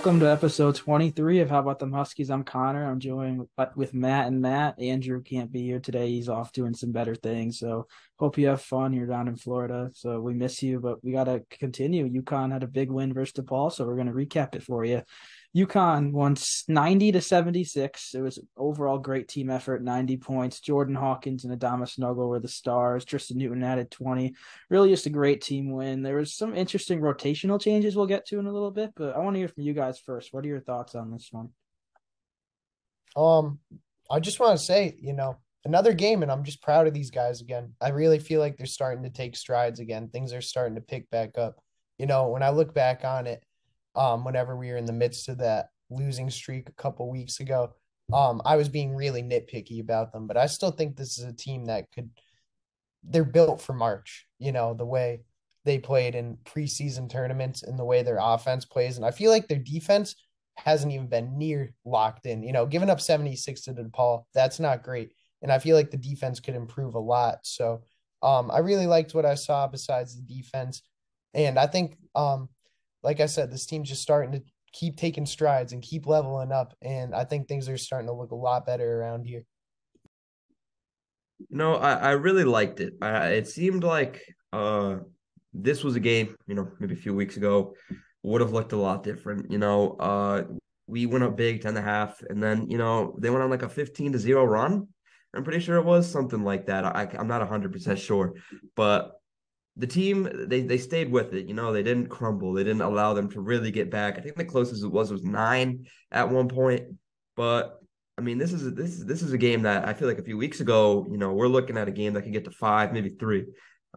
Welcome to episode 23 of How About Them Huskies. I'm Connor. I'm joined with Matt and Matt. Andrew can't be here today. He's off doing some better things. So hope you have fun. You're down in Florida. So we miss you, but we got to continue. UConn had a big win versus DePaul. So we're going to recap it for you. UConn won 90 to 76. It was an overall great team effort, 90 points. Jordan Hawkins and Adama Sanogo were the stars. Tristan Newton added 20. Really just a great team win. There was some interesting rotational changes we'll get to in a little bit, but I want to hear from you guys first. What are your thoughts on this one? Um, I just want to say, you know, another game, and I'm just proud of these guys again. I really feel like they're starting to take strides again. Things are starting to pick back up. You know, when I look back on it, um, whenever we were in the midst of that losing streak a couple weeks ago. Um, I was being really nitpicky about them, but I still think this is a team that could. They're built for March, you know, the way they played in preseason tournaments and the way their offense plays. And I feel like their defense hasn't even been near locked in. You know, giving up 76 to DePaul, that's not great. And I feel like the defense could improve a lot. So um, I really liked what I saw besides the defense. And I think um, like I said, this team's just starting to keep taking strides and keep leveling up. And I think things are starting to look a lot better around here. No, I, I really liked it. I, it seemed like uh, this was a game, you know, maybe a few weeks ago, would have looked a lot different. You know, uh, we went up big 10 and a half, and then, you know, they went on like a 15 to 0 run. I'm pretty sure it was something like that. I, I'm not 100% sure, but the team they they stayed with it. You know, they didn't crumble. They didn't allow them to really get back. I think the closest it was was nine at one point. But I mean, this is this is this is a game that I feel like a few weeks ago, you know, we're looking at a game that can get to five, maybe three.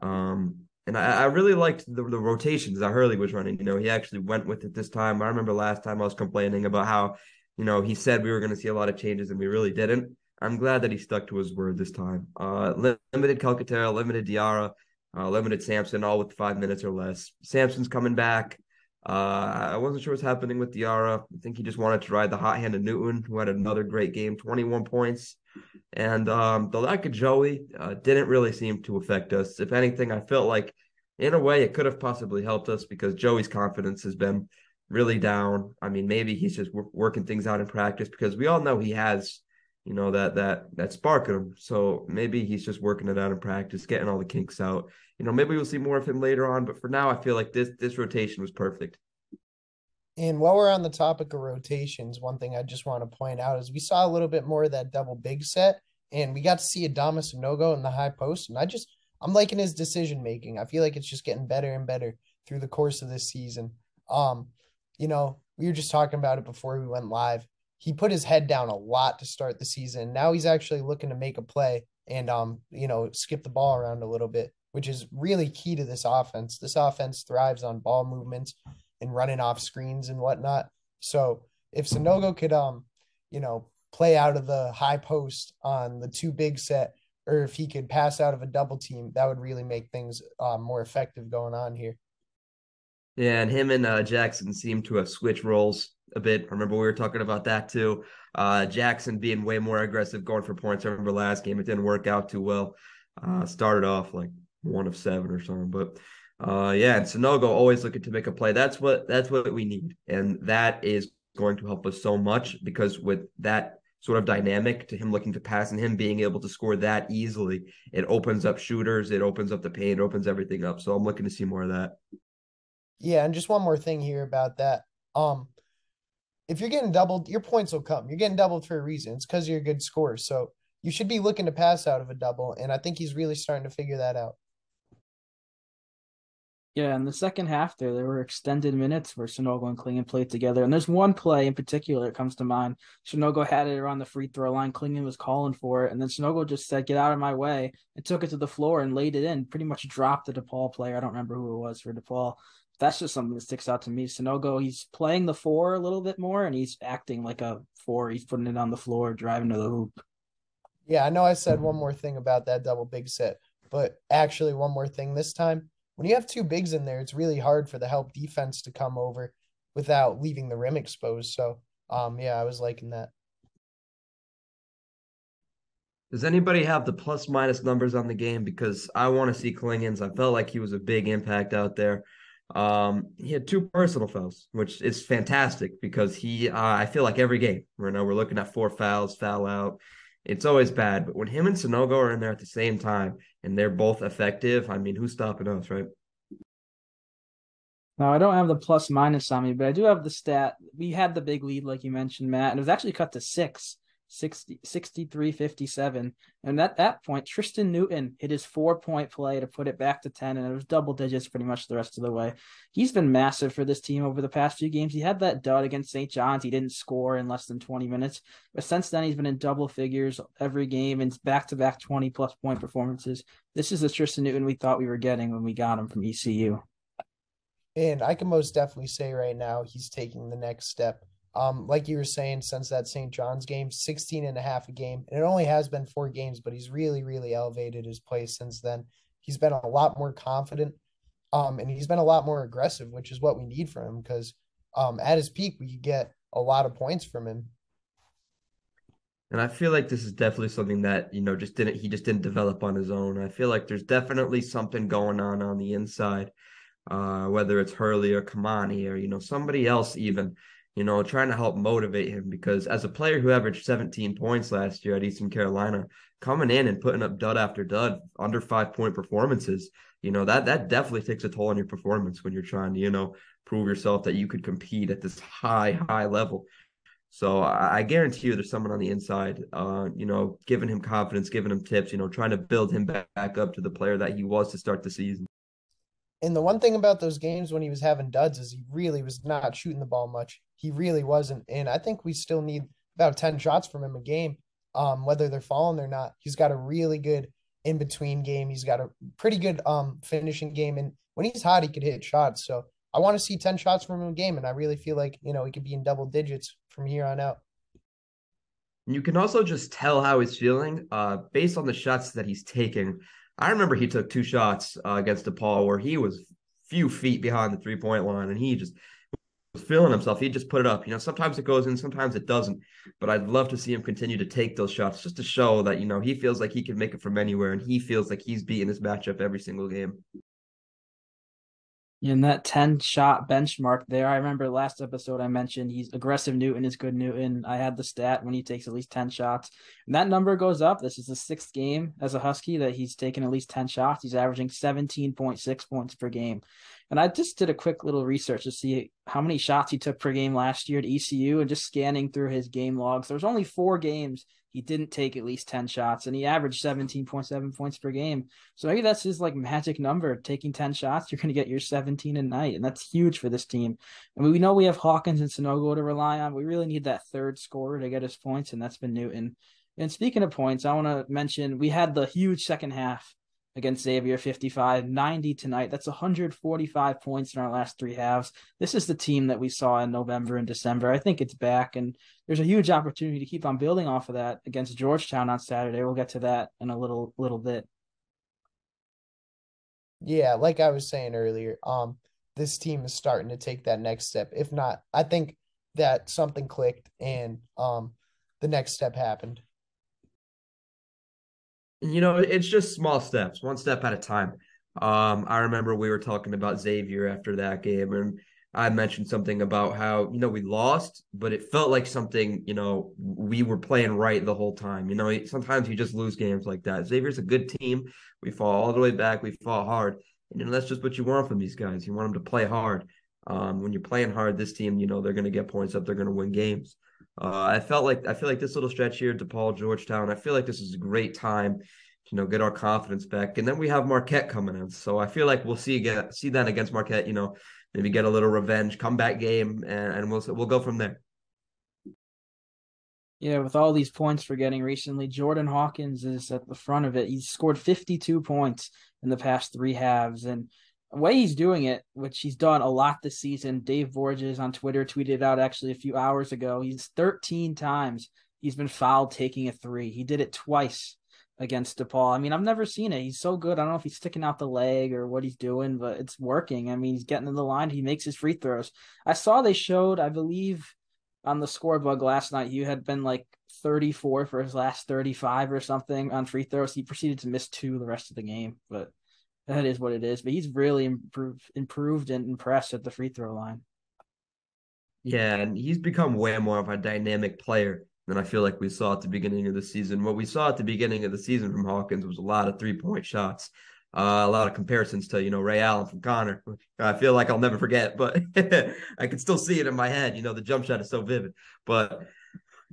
Um, and I, I really liked the, the rotations that Hurley was running. You know, he actually went with it this time. I remember last time I was complaining about how, you know, he said we were going to see a lot of changes and we really didn't. I'm glad that he stuck to his word this time. Uh, limited Calcaterra, limited Diarra uh, limited Sampson all with five minutes or less. Sampson's coming back. Uh, I wasn't sure what's happening with Diarra. I think he just wanted to ride the hot hand of Newton, who had another great game, 21 points. And um, the lack of Joey uh, didn't really seem to affect us. If anything, I felt like in a way it could have possibly helped us because Joey's confidence has been really down. I mean, maybe he's just working things out in practice because we all know he has you know that that that spark him. So maybe he's just working it out in practice, getting all the kinks out. You know, maybe we'll see more of him later on. But for now, I feel like this this rotation was perfect. And while we're on the topic of rotations, one thing I just want to point out is we saw a little bit more of that double big set, and we got to see Adama Sanogo in the high post. And I just I'm liking his decision making. I feel like it's just getting better and better through the course of this season. Um, you know, we were just talking about it before we went live he put his head down a lot to start the season. Now he's actually looking to make a play and um, you know, skip the ball around a little bit, which is really key to this offense. This offense thrives on ball movements and running off screens and whatnot. So if Sanogo could um, you know, play out of the high post on the two big set, or if he could pass out of a double team, that would really make things uh, more effective going on here. Yeah, and him and uh, Jackson seem to have switched roles a bit. I remember we were talking about that too. Uh, Jackson being way more aggressive, going for points. I remember last game it didn't work out too well. Uh, started off like one of seven or something, but uh, yeah, and Sanogo always looking to make a play. That's what that's what we need, and that is going to help us so much because with that sort of dynamic to him looking to pass and him being able to score that easily, it opens up shooters, it opens up the paint, opens everything up. So I'm looking to see more of that. Yeah, and just one more thing here about that. Um, if you're getting doubled, your points will come. You're getting doubled for a reason. It's because you're a good scorer. So you should be looking to pass out of a double. And I think he's really starting to figure that out. Yeah, in the second half there, there were extended minutes where Sanogo and Clingan played together. And there's one play in particular that comes to mind. Sanogo had it around the free throw line. Clingan was calling for it. And then Sanogo just said, get out of my way, and took it to the floor and laid it in, pretty much dropped the DePaul player. I don't remember who it was for DePaul that's just something that sticks out to me. Sanogo, he's playing the four a little bit more, and he's acting like a four. He's putting it on the floor, driving to the hoop. Yeah, I know I said one more thing about that double big set, but actually, one more thing this time. When you have two bigs in there, it's really hard for the help defense to come over without leaving the rim exposed. So, um, yeah, I was liking that. Does anybody have the plus minus numbers on the game? Because I want to see Clingan's. I felt like he was a big impact out there. Um, he had two personal fouls, which is fantastic because he, uh, I feel like every game right now we're looking at four fouls, foul out. It's always bad, but when him and Sanogo are in there at the same time and they're both effective, I mean, who's stopping us, right? Now I don't have the plus minus on me, but I do have the stat. We had the big lead, like you mentioned, Matt, and it was actually cut to six 60, 63 57. And at that point, Tristan Newton hit his four point play to put it back to 10, and it was double digits pretty much the rest of the way. He's been massive for this team over the past few games. He had that dud against St. John's. He didn't score in less than 20 minutes, but since then, he's been in double figures every game and back to back 20 plus point performances. This is the Tristan Newton we thought we were getting when we got him from ECU. And I can most definitely say right now he's taking the next step um, like you were saying, since that St. John's game, 16 and a half a game. And it only has been four games, but he's really, really elevated his play since then. He's been a lot more confident. Um, and he's been a lot more aggressive, which is what we need from him because um, at his peak, we could get a lot of points from him. And I feel like this is definitely something that, you know, just didn't, he just didn't develop on his own. I feel like there's definitely something going on on the inside, uh, whether it's Hurley or Kimani or, you know, somebody else even you know, trying to help motivate him because as a player who averaged 17 points last year at Eastern Carolina, coming in and putting up dud after dud, under five point performances, you know, that that definitely takes a toll on your performance when you're trying to, you know, prove yourself that you could compete at this high, high level. So I, I guarantee you there's someone on the inside, uh, you know, giving him confidence, giving him tips, you know, trying to build him back, back up to the player that he was to start the season. And the one thing about those games when he was having duds is he really was not shooting the ball much. He really wasn't. And I think we still need about 10 shots from him a game, um, whether they're falling or not. He's got a really good in between game. He's got a pretty good um finishing game. And when he's hot, he could hit shots. So I want to see 10 shots from him a game. And I really feel like, you know, he could be in double digits from here on out. You can also just tell how he's feeling uh, based on the shots that he's taking. I remember he took two shots uh, against DePaul where he was few feet behind the three point line and he just was feeling himself. He just put it up. You know, sometimes it goes in, sometimes it doesn't. But I'd love to see him continue to take those shots just to show that, you know, he feels like he can make it from anywhere and he feels like he's beating this matchup every single game in that 10 shot benchmark there. I remember last episode I mentioned he's aggressive Newton is good Newton. I had the stat when he takes at least 10 shots. And that number goes up. This is the sixth game as a Husky that he's taken at least 10 shots. He's averaging 17.6 points per game. And I just did a quick little research to see how many shots he took per game last year at ECU and just scanning through his game logs. There was only four games he didn't take at least 10 shots and he averaged 17.7 points per game. So maybe that's his like magic number. Taking 10 shots, you're going to get your 17 a night. And that's huge for this team. Mean, we know we have Hawkins and Sanogo to rely on. We really need that third scorer to get his points, and that's been Newton. And speaking of points, I want to mention we had the huge second half against Xavier 55, 90 tonight. That's 145 points in our last three halves. This is the team that we saw in November and December. I think it's back, and there's a huge opportunity to keep on building off of that against Georgetown on Saturday. We'll get to that in a little little bit. Yeah, like I was saying earlier, um, this team is starting to take that next step. If not, I think that something clicked and um the next step happened you know, it's just small steps, one step at a time. Um, I remember we were talking about Xavier after that game, and I mentioned something about how, you know, we lost, but it felt like something, you know, we were playing right the whole time. You know, sometimes you just lose games like that. Xavier's a good team. We fall all the way back. We fall hard. And, you know, that's just what you want from these guys. You want them to play hard. Um, when you're playing hard, this team, you know, they're going to get points up. They're going to win games. Uh, I felt like I feel like this little stretch here, DePaul, Georgetown. I feel like this is a great time to you know get our confidence back, and then we have Marquette coming in. So I feel like we'll see again, see that against Marquette. You know, maybe get a little revenge, comeback game, and, and we'll we'll go from there. Yeah, with all these points for getting recently, Jordan Hawkins is at the front of it. He's scored 52 points in the past three halves, and way he's doing it, which he's done a lot this season. Dave Borges on Twitter tweeted out actually a few hours ago. He's 13 times he's been fouled taking a three. He did it twice against DePaul. I mean, I've never seen it. He's so good. I don't know if he's sticking out the leg or what he's doing, but it's working. I mean, he's getting in the line. He makes his free throws. I saw they showed, I believe, on the scorebug last night, you had been like 34 for his last 35 or something on free throws. He proceeded to miss two the rest of the game, but that is what it is. But he's really improved, improved and impressed at the free throw line. Yeah, and he's become way more of a dynamic player than I feel like we saw at the beginning of the season. What we saw at the beginning of the season from Hawkins was a lot of three point shots, uh, a lot of comparisons to you know Ray Allen from Connor. I feel like I'll never forget, but I can still see it in my head. You know, the jump shot is so vivid. But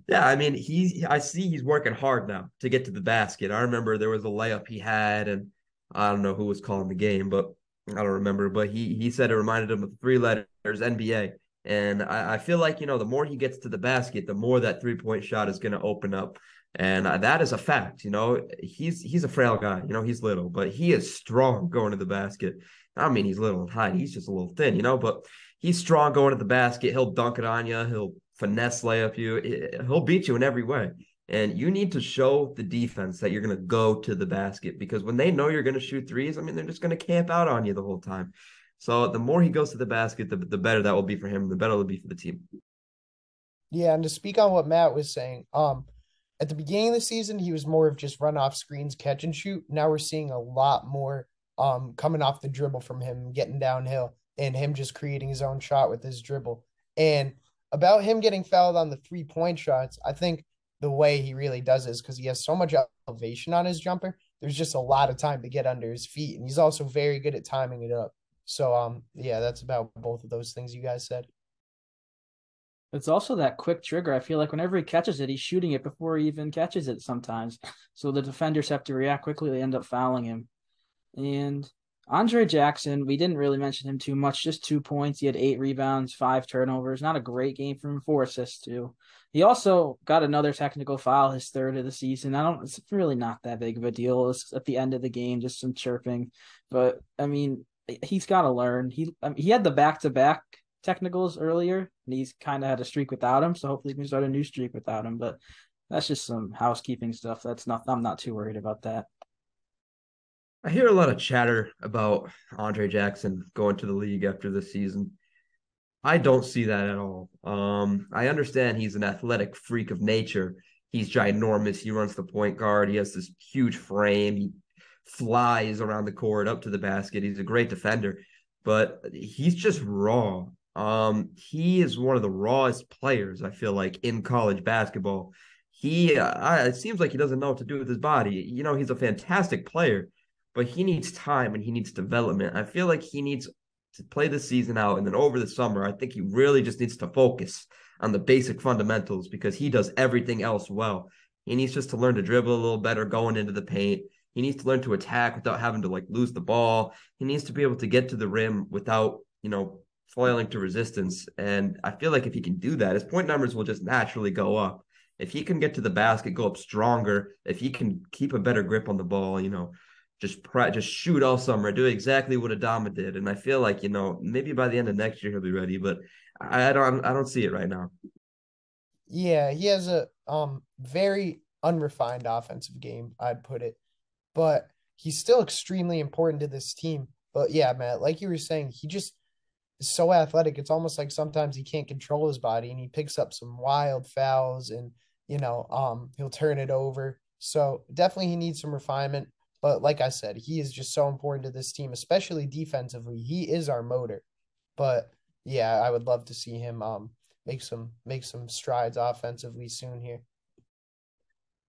yeah, I mean, he's I see he's working hard now to get to the basket. I remember there was a layup he had, and I don't know who was calling the game, but I don't remember. But he he said it reminded him of three letters NBA. And I, I feel like, you know, the more he gets to the basket, the more that three point shot is going to open up. And that is a fact. You know, he's he's a frail guy. You know, he's little, but he is strong going to the basket. I mean, he's little and height. He's just a little thin, you know, but he's strong going to the basket. He'll dunk it on you. He'll finesse layup you. He'll beat you in every way. And you need to show the defense that you're going to go to the basket because when they know you're going to shoot threes, I mean, they're just going to camp out on you the whole time. So the more he goes to the basket, the, the better that will be for him. The better it'll be for the team. Yeah, and to speak on what Matt was saying, um, at the beginning of the season, he was more of just run off screens, catch and shoot. Now we're seeing a lot more um coming off the dribble from him, getting downhill, and him just creating his own shot with his dribble. And about him getting fouled on the three point shots, I think the way he really does is because he has so much elevation on his jumper. There's just a lot of time to get under his feet, and he's also very good at timing it up. So um yeah, that's about both of those things you guys said. It's also that quick trigger. I feel like whenever he catches it, he's shooting it before he even catches it sometimes. So the defenders have to react quickly, they end up fouling him. And Andre Jackson, we didn't really mention him too much, just two points. He had eight rebounds, five turnovers. Not a great game from him, four assists too. He also got another technical foul, his third of the season. I don't it's really not that big of a deal. It's at the end of the game, just some chirping. But I mean, he's got to learn. He I mean, he had the back to back technicals earlier, and he's kind of had a streak without him. So hopefully, he can start a new streak without him. But that's just some housekeeping stuff. That's not. I'm not too worried about that. I hear a lot of chatter about Andre Jackson going to the league after this season. I don't see that at all. Um, I understand he's an athletic freak of nature. He's ginormous. He runs the point guard. He has this huge frame. He flies around the court up to the basket. He's a great defender, but he's just raw. Um, he is one of the rawest players I feel like in college basketball. He, uh, it seems like he doesn't know what to do with his body. You know, he's a fantastic player, but he needs time and he needs development. I feel like he needs to play the season out, and then over the summer, I think he really just needs to focus on the basic fundamentals because he does everything else well. He needs just to learn to dribble a little better going into the paint. He needs to learn to attack without having to like lose the ball. He needs to be able to get to the rim without, you know, foiling to resistance. And I feel like if he can do that, his point numbers will just naturally go up. If he can get to the basket, go up stronger, if he can keep a better grip on the ball, you know, just just shoot all summer, do exactly what Adama did. And I feel like, you know, maybe by the end of next year he'll be ready, but I don't I don't see it right now. Yeah, he has a um very unrefined offensive game, I'd put it but he's still extremely important to this team. But yeah, Matt, like you were saying, he just is so athletic. It's almost like sometimes he can't control his body and he picks up some wild fouls and you know, um, he'll turn it over. So definitely he needs some refinement. But like I said, he is just so important to this team, especially defensively. He is our motor. But yeah, I would love to see him um make some make some strides offensively soon here.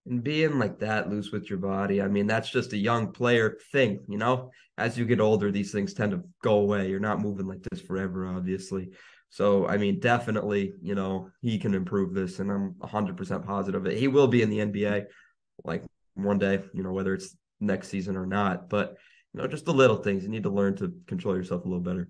And being like that loose with your body i mean that's just a young player thing you know? As you get older these things tend to go away. You're not moving like this forever obviously. So i mean definitely you know he can improve this and i'm 100% positive that he will be in the nba like one day you know whether it's next season or not but you know just the little things you need to learn to control yourself a little better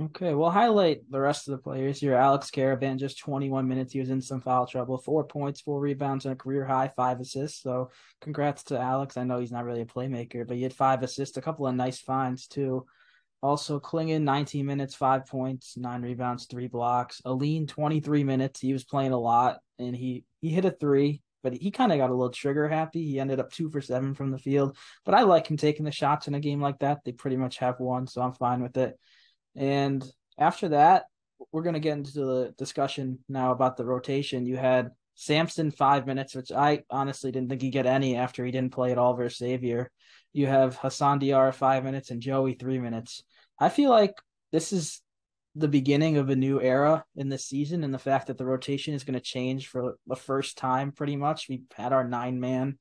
Okay, we'll highlight the rest of the players here. Alex Karaban, just 21 minutes. He was in some foul trouble. Four points, four rebounds, and a career high, five assists. So congrats to Alex. I know he's not really a playmaker, but he had five assists, a couple of nice finds too. Also, Clingan, 19 minutes, five points, nine rebounds, three blocks. Alleyne, 23 minutes. He was playing a lot, and he he hit a three, but he kind of got a little trigger happy. He ended up two for seven from the field. But I like him taking the shots in a game like that. They pretty much have one, so I'm fine with it. And after that, we're going to get into the discussion now about the rotation. You had Sampson five minutes, which I honestly didn't think he'd get any after he didn't play at all versus Xavier. You have Hassan Diarra five minutes and Joey three minutes. I feel like this is the beginning of a new era in this season, and the fact that the rotation is going to change for the first time pretty much. We've had our nine man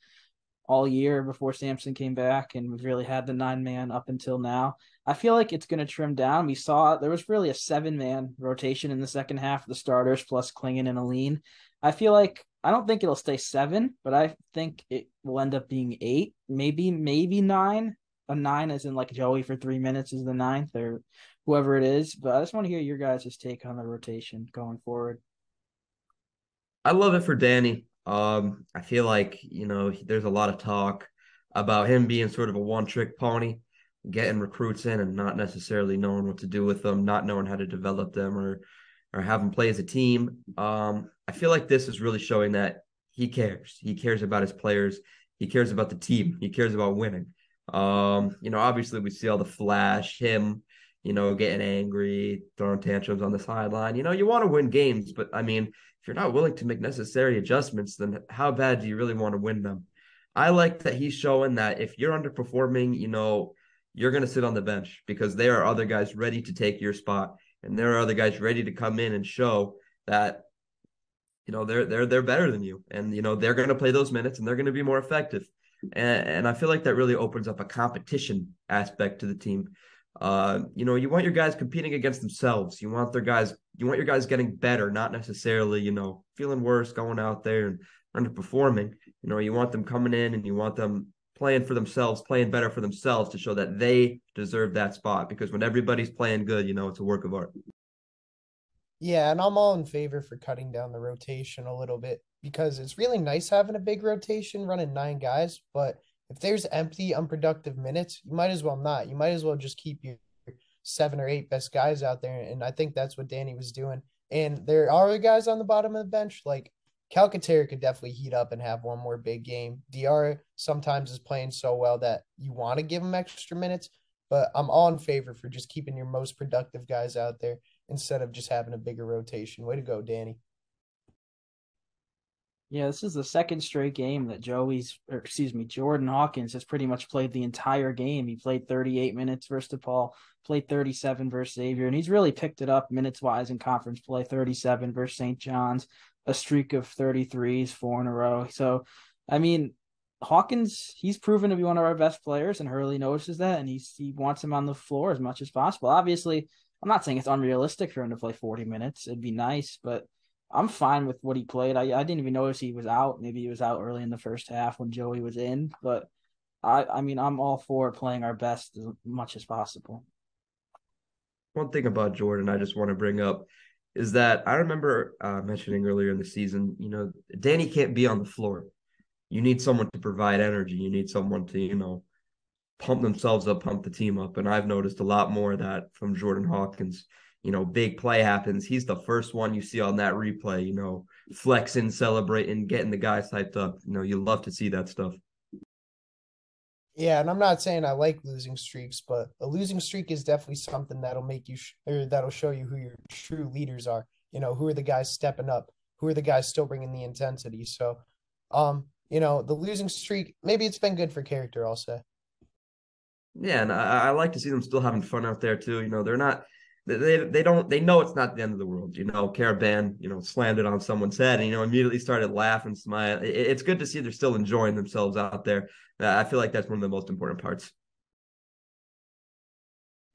all year before Sampson came back, and we've really had the nine man up until now. I feel like it's going to trim down. We saw there was really a seven man rotation in the second half, the starters plus Clingan and Alleyne. I feel like I don't think it'll stay seven, but I think it will end up being eight, maybe maybe nine. A nine, as in like Joey for three minutes is the ninth, or whoever it is. But I just want to hear your guys' take on the rotation going forward. I love it for Danny. Um, I feel like you know there's a lot of talk about him being sort of a one-trick pony, getting recruits in and not necessarily knowing what to do with them, not knowing how to develop them or or have them play as a team. Um, I feel like this is really showing that he cares. He cares about his players. He cares about the team. He cares about winning. Um, you know, obviously we see all the flash, him, you know, getting angry, throwing tantrums on the sideline. You know, you want to win games, but I mean, if you're not willing to make necessary adjustments, then how bad do you really want to win them? I like that he's showing that if you're underperforming, you know, you're going to sit on the bench because there are other guys ready to take your spot and there are other guys ready to come in and show that you know they're they're they're better than you and you know they're going to play those minutes and they're going to be more effective and, and I feel like that really opens up a competition aspect to the team uh, you know, you want your guys competing against themselves. You want their guys, you want your guys getting better, not necessarily, you know, feeling worse, going out there and underperforming. You know, you want them coming in and you want them playing for themselves, playing better for themselves to show that they deserve that spot. Because when everybody's playing good, you know, it's a work of art. Yeah, and I'm all in favor for cutting down the rotation a little bit because it's really nice having a big rotation running nine guys, but if there's empty, unproductive minutes, you might as well not. You might as well just keep your seven or eight best guys out there. And I think that's what Danny was doing. And there are guys on the bottom of the bench, like Calcaterra could definitely heat up and have one more big game. Diarra sometimes is playing so well that you want to give him extra minutes, but I'm all in favor for just keeping your most productive guys out there instead of just having a bigger rotation. Way to go, Danny. Yeah, this is the second straight game that Joey's, or excuse me, Jordan Hawkins has pretty much played the entire game. He played 38 minutes versus DePaul, played 37 versus Xavier, and he's really picked it up minutes wise in conference play 37 versus St. John's, a streak of 33s, four in a row. So, I mean, Hawkins, he's proven to be one of our best players, and Hurley notices that, and he's, he wants him on the floor as much as possible. Obviously, I'm not saying it's unrealistic for him to play 40 minutes. It'd be nice, but I'm fine with what he played. I, I didn't even notice he was out. Maybe he was out early in the first half when Joey was in, but I I mean I'm all for playing our best as much as possible. One thing about Jordan I just want to bring up is that I remember uh, mentioning earlier in the season, you know, Danny can't be on the floor. You need someone to provide energy. You need someone to, you know, pump themselves up, pump the team up. And I've noticed a lot more of that from Jordan Hawkins you know, big play happens, he's the first one you see on that replay, you know, flexing, celebrating, getting the guys hyped up. You know, you love to see that stuff. Yeah, and I'm not saying I like losing streaks, but a losing streak is definitely something that'll make you sh- or that'll show you who your true leaders are. You know, who are the guys stepping up? Who are the guys still bringing the intensity? So, um, you know, the losing streak, maybe it's been good for character, I'll say. Yeah, and I, I like to see them still having fun out there too. You know, they're not they they don't they know it's not the end of the world. You know, Karaban, you know, slammed it on someone's head and you know immediately started laughing, smiling. It, it's good to see they're still enjoying themselves out there. Uh, I feel like that's one of the most important parts.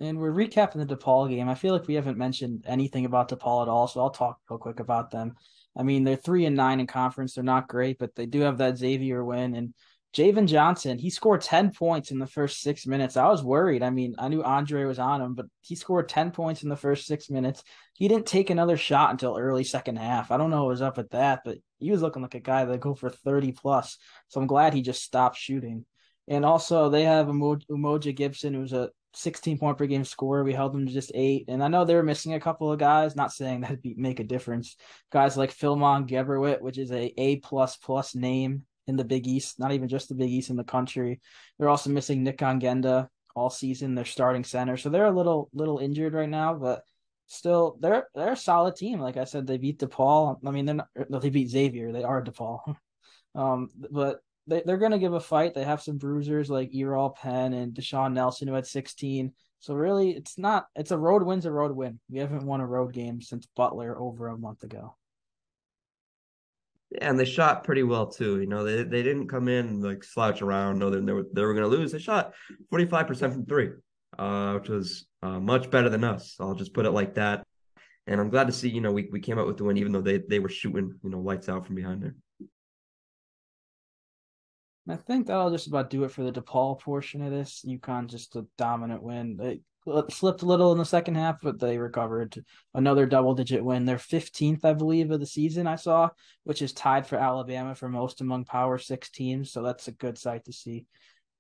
And we're recapping the DePaul game. I feel like we haven't mentioned anything about DePaul at all, so I'll talk real quick about them. I mean, they're three and nine in conference. They're not great, but they do have that Xavier win, and Javan Johnson, he scored 10 points in the first six minutes. I was worried. I mean, I knew Andre was on him, but he scored 10 points in the first six minutes. He didn't take another shot until early second half. I don't know what was up with that, but he was looking like a guy that go for 30 plus. So I'm glad he just stopped shooting. And also, they have Umoja Gibson, who's a 16 point per game scorer. We held them to just eight. And I know they were missing a couple of guys, not saying that'd be, make a difference. Guys like Philmon Gebrewhit, which is a A plus plus name in the Big East, not even just the Big East in the country. They're also missing Nick Ongenda all season. They're starting center, so they're a little little injured right now, but still they're they're a solid team. Like I said, they beat DePaul. I mean, they're not, they beat Xavier. They are DePaul. um, but they, they're going to give a fight. They have some bruisers like Eral Penn and Da'Sean Nelson who had 16. So really, it's not. It's a road win's a road win. We haven't won a road game since Butler over a month ago. And they shot pretty well too. You know, they they didn't come in like slouch around, No, that they were they were going to lose. They shot forty five percent from three, uh, which was uh, much better than us. I'll just put it like that. And I'm glad to see, you know, we, we came out with the win, even though they, they were shooting, you know, lights out from behind there. I think that'll just about do it for the DePaul portion of this. UConn just a dominant win. They Uh, slipped a little in the second half, but they recovered another double digit win. They're 15th, I believe, of the season I saw, which is tied for Alabama for most among Power Six teams. So that's a good sight to see.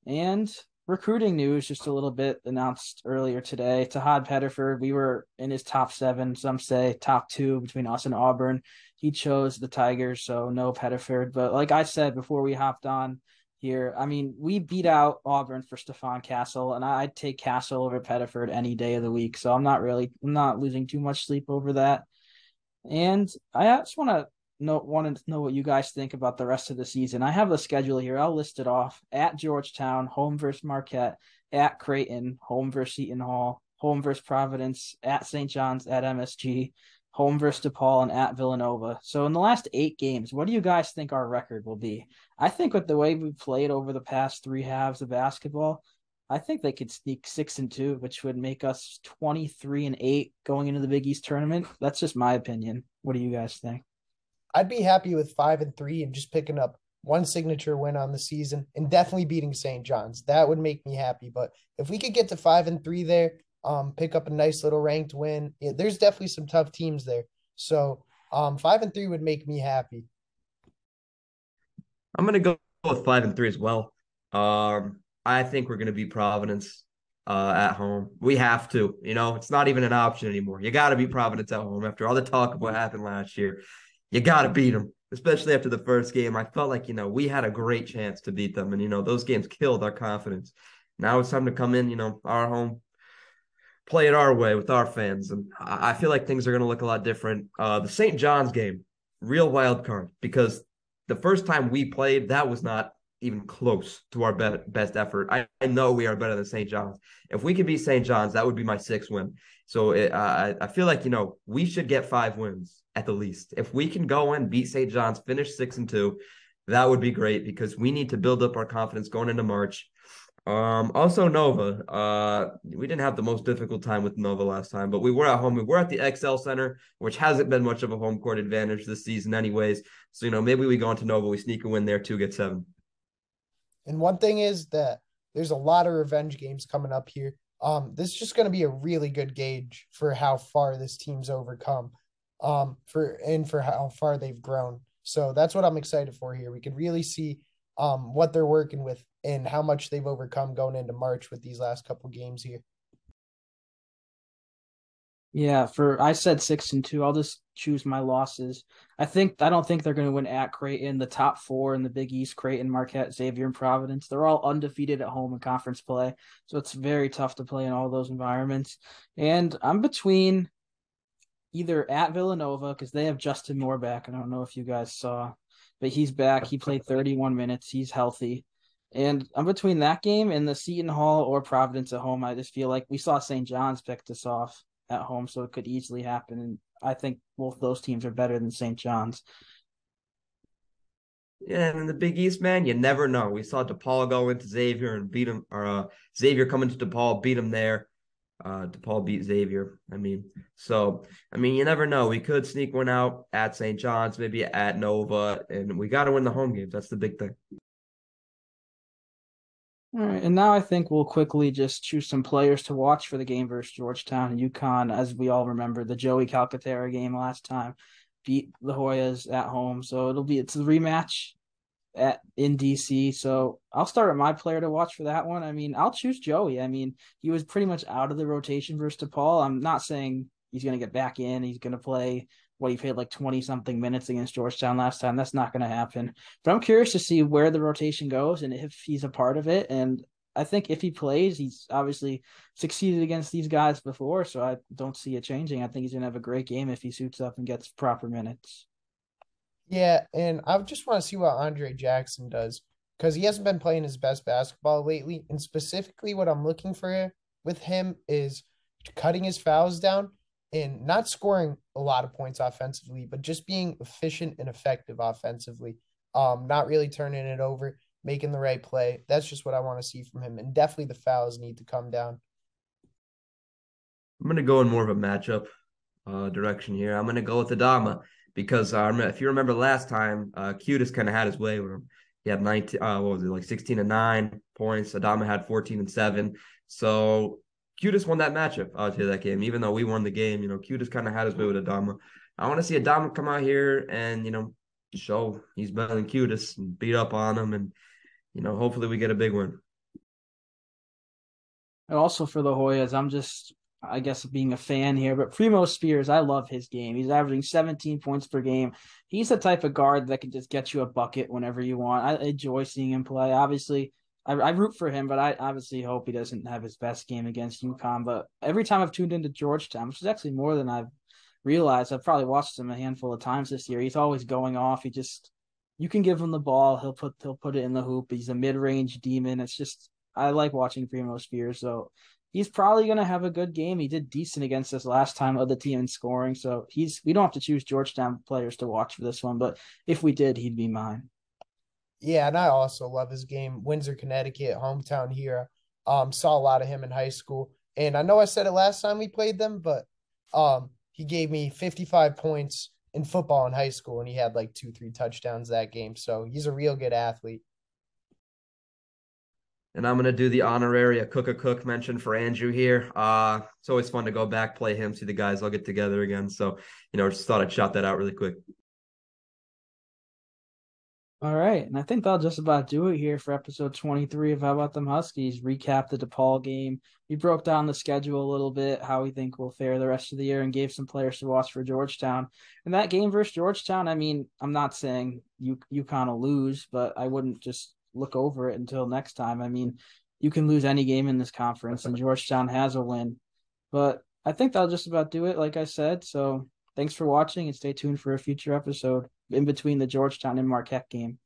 And recruiting news just a little bit announced earlier today. Tahad Pettiford, we were in his top seven, some say top two between us and Auburn. He chose the Tigers, so no Pettiford. But like I said before we hopped on here, I mean, we beat out Auburn for Stephon Castle, and I'd take Castle over Pettiford any day of the week. So I'm not really I'm not losing too much sleep over that. And I just want to know wanted to know what you guys think about the rest of the season. I have the schedule here. I'll list it off. At Georgetown, home versus Marquette. At Creighton, home versus Seton Hall. Home versus Providence. At St. John's. At MSG. Home versus DePaul and at Villanova. So in the last eight games, what do you guys think our record will be? I think with the way we played over the past three halves of basketball, I think they could sneak six and two, which would make us twenty three and eight going into the Big East tournament. That's just my opinion. What do you guys think? I'd be happy with five and three and just picking up one signature win on the season and definitely beating St. John's. That would make me happy. But if we could get to five and three there, um, pick up a nice little ranked win, yeah, there's definitely some tough teams there. So um, five and three would make me happy. I'm gonna go with five and three as well. Um, I think we're gonna beat Providence uh, at home. We have to. You know, it's not even an option anymore. You got to beat Providence at home after all the talk of what happened last year you got to beat them, especially after the first game. I felt like, you know, we had a great chance to beat them. And, you know, those games killed our confidence. Now it's time to come in, you know, our home, play it our way with our fans. And I feel like things are going to look a lot different. Uh, the St. John's game, real wild card, because the first time we played, that was not even close to our be- best effort. I, I know we are better than St. John's. If we could be St. John's, that would be my sixth win. So it, I feel like, you know, we should get five wins at the least. If we can go and beat St. John's, finish six and two, that would be great because we need to build up our confidence going into March. Um, also Nova. Uh, we didn't have the most difficult time with Nova last time, but we were at home. We were at the XL Center, which hasn't been much of a home court advantage this season, anyways. So you know, maybe we go into Nova, we sneak a win there too, get seven. And one thing is that there's a lot of revenge games coming up here. Um, this is just going to be a really good gauge for how far this team's overcome um, for and for how far they've grown. So that's what I'm excited for here. We can really see um, what they're working with and how much they've overcome going into March with these last couple games here. Yeah, for I said six and two. I'll just choose my losses. I think I don't think they're going to win at Creighton. The top four in the Big East: Creighton, Marquette, Xavier, and Providence. They're all undefeated at home in conference play, so it's very tough to play in all those environments. And I'm between either at Villanova because they have Justin Moore back. I don't know if you guys saw, but he's back. He played 31 minutes. He's healthy. And I'm between that game and the Seton Hall or Providence at home. I just feel like we saw St. John's pick this off at home, so it could easily happen. And I think both those teams are better than St. John's. Yeah, and in the Big East, man, you never know. We saw DePaul go into Xavier and beat him, or uh, Xavier come into DePaul, beat him there. Uh, DePaul beat Xavier. I mean, so I mean, you never know. We could sneak one out at St. John's, maybe at Nova, and we got to win the home games. That's the big thing. All right, and now I think we'll quickly just choose some players to watch for the game versus Georgetown and UConn. As we all remember, the Joey Calcaterra game last time beat the Hoyas at home, so it'll be it's a rematch at in DC. So I'll start with my player to watch for that one. I mean, I'll choose Joey. I mean, he was pretty much out of the rotation versus DePaul. I'm not saying he's going to get back in. He's going to play what he played like 20 something minutes against Georgetown last time. That's not going to happen. But I'm curious to see where the rotation goes and if he's a part of it. And I think if he plays, he's obviously succeeded against these guys before. So I don't see it changing. I think he's going to have a great game if he suits up and gets proper minutes. Yeah, and I just want to see what Andre Jackson does because he hasn't been playing his best basketball lately. And specifically, what I'm looking for with him is cutting his fouls down and not scoring a lot of points offensively, but just being efficient and effective offensively. Um, not really turning it over, making the right play. That's just what I want to see from him. And definitely the fouls need to come down. I'm gonna go in more of a matchup uh, direction here. I'm gonna go with Adama because uh, if you remember last time, uh, Qudus kind of had his way with him. He had 19, uh, what was it, like 16 and 9 points. Adama had 14 and 7. So Qudus won that matchup out here that game, even though we won the game. You know, Qudus kind of had his way with Adama. I want to see Adama come out here and, you know, show he's better than Qudus and beat up on him. And, you know, hopefully we get a big win. And also for the Hoyas, I'm just, I guess, being a fan here, but Primo Spears, I love his game. He's averaging 17 points per game. He's the type of guard that can just get you a bucket whenever you want. I enjoy seeing him play. Obviously, I, I, root for him, but I obviously hope he doesn't have his best game against UConn. But every time I've tuned into Georgetown, which is actually more than I've realized, I've probably watched him a handful of times this year. He's always going off. He just you can give him the ball, he'll put he'll put it in the hoop. He's a mid range demon. It's just I like watching Primo Spears. So he's probably gonna have a good game. He did decent against us last time of the team in scoring. So he's we don't have to choose Georgetown players to watch for this one, but if we did, he'd be mine. Yeah, and I also love his game. Windsor, Connecticut, hometown here. Um, saw a lot of him in high school. And I know I said it last time we played them, but um, he gave me 55 points in football in high school, and he had like two, three touchdowns that game. So he's a real good athlete. And I'm gonna do the honorary Akok Akok mention for Andrew here. Uh, it's always fun to go back, play him, see the guys all get together again. So, you know, just thought I'd shout that out really quick. All right, and I think that'll just about do it here for episode 23 of How About Them Huskies. Recap the DePaul game. We broke down the schedule a little bit, how we think we'll fare the rest of the year, and gave some players to watch for Georgetown. And that game versus Georgetown, I mean, I'm not saying you kind of lose, but I wouldn't just look over it until next time. I mean, you can lose any game in this conference, and Georgetown has a win. But I think that'll just about do it, like I said. So thanks for watching, and stay tuned for a future episode in between the Georgetown and Marquette game.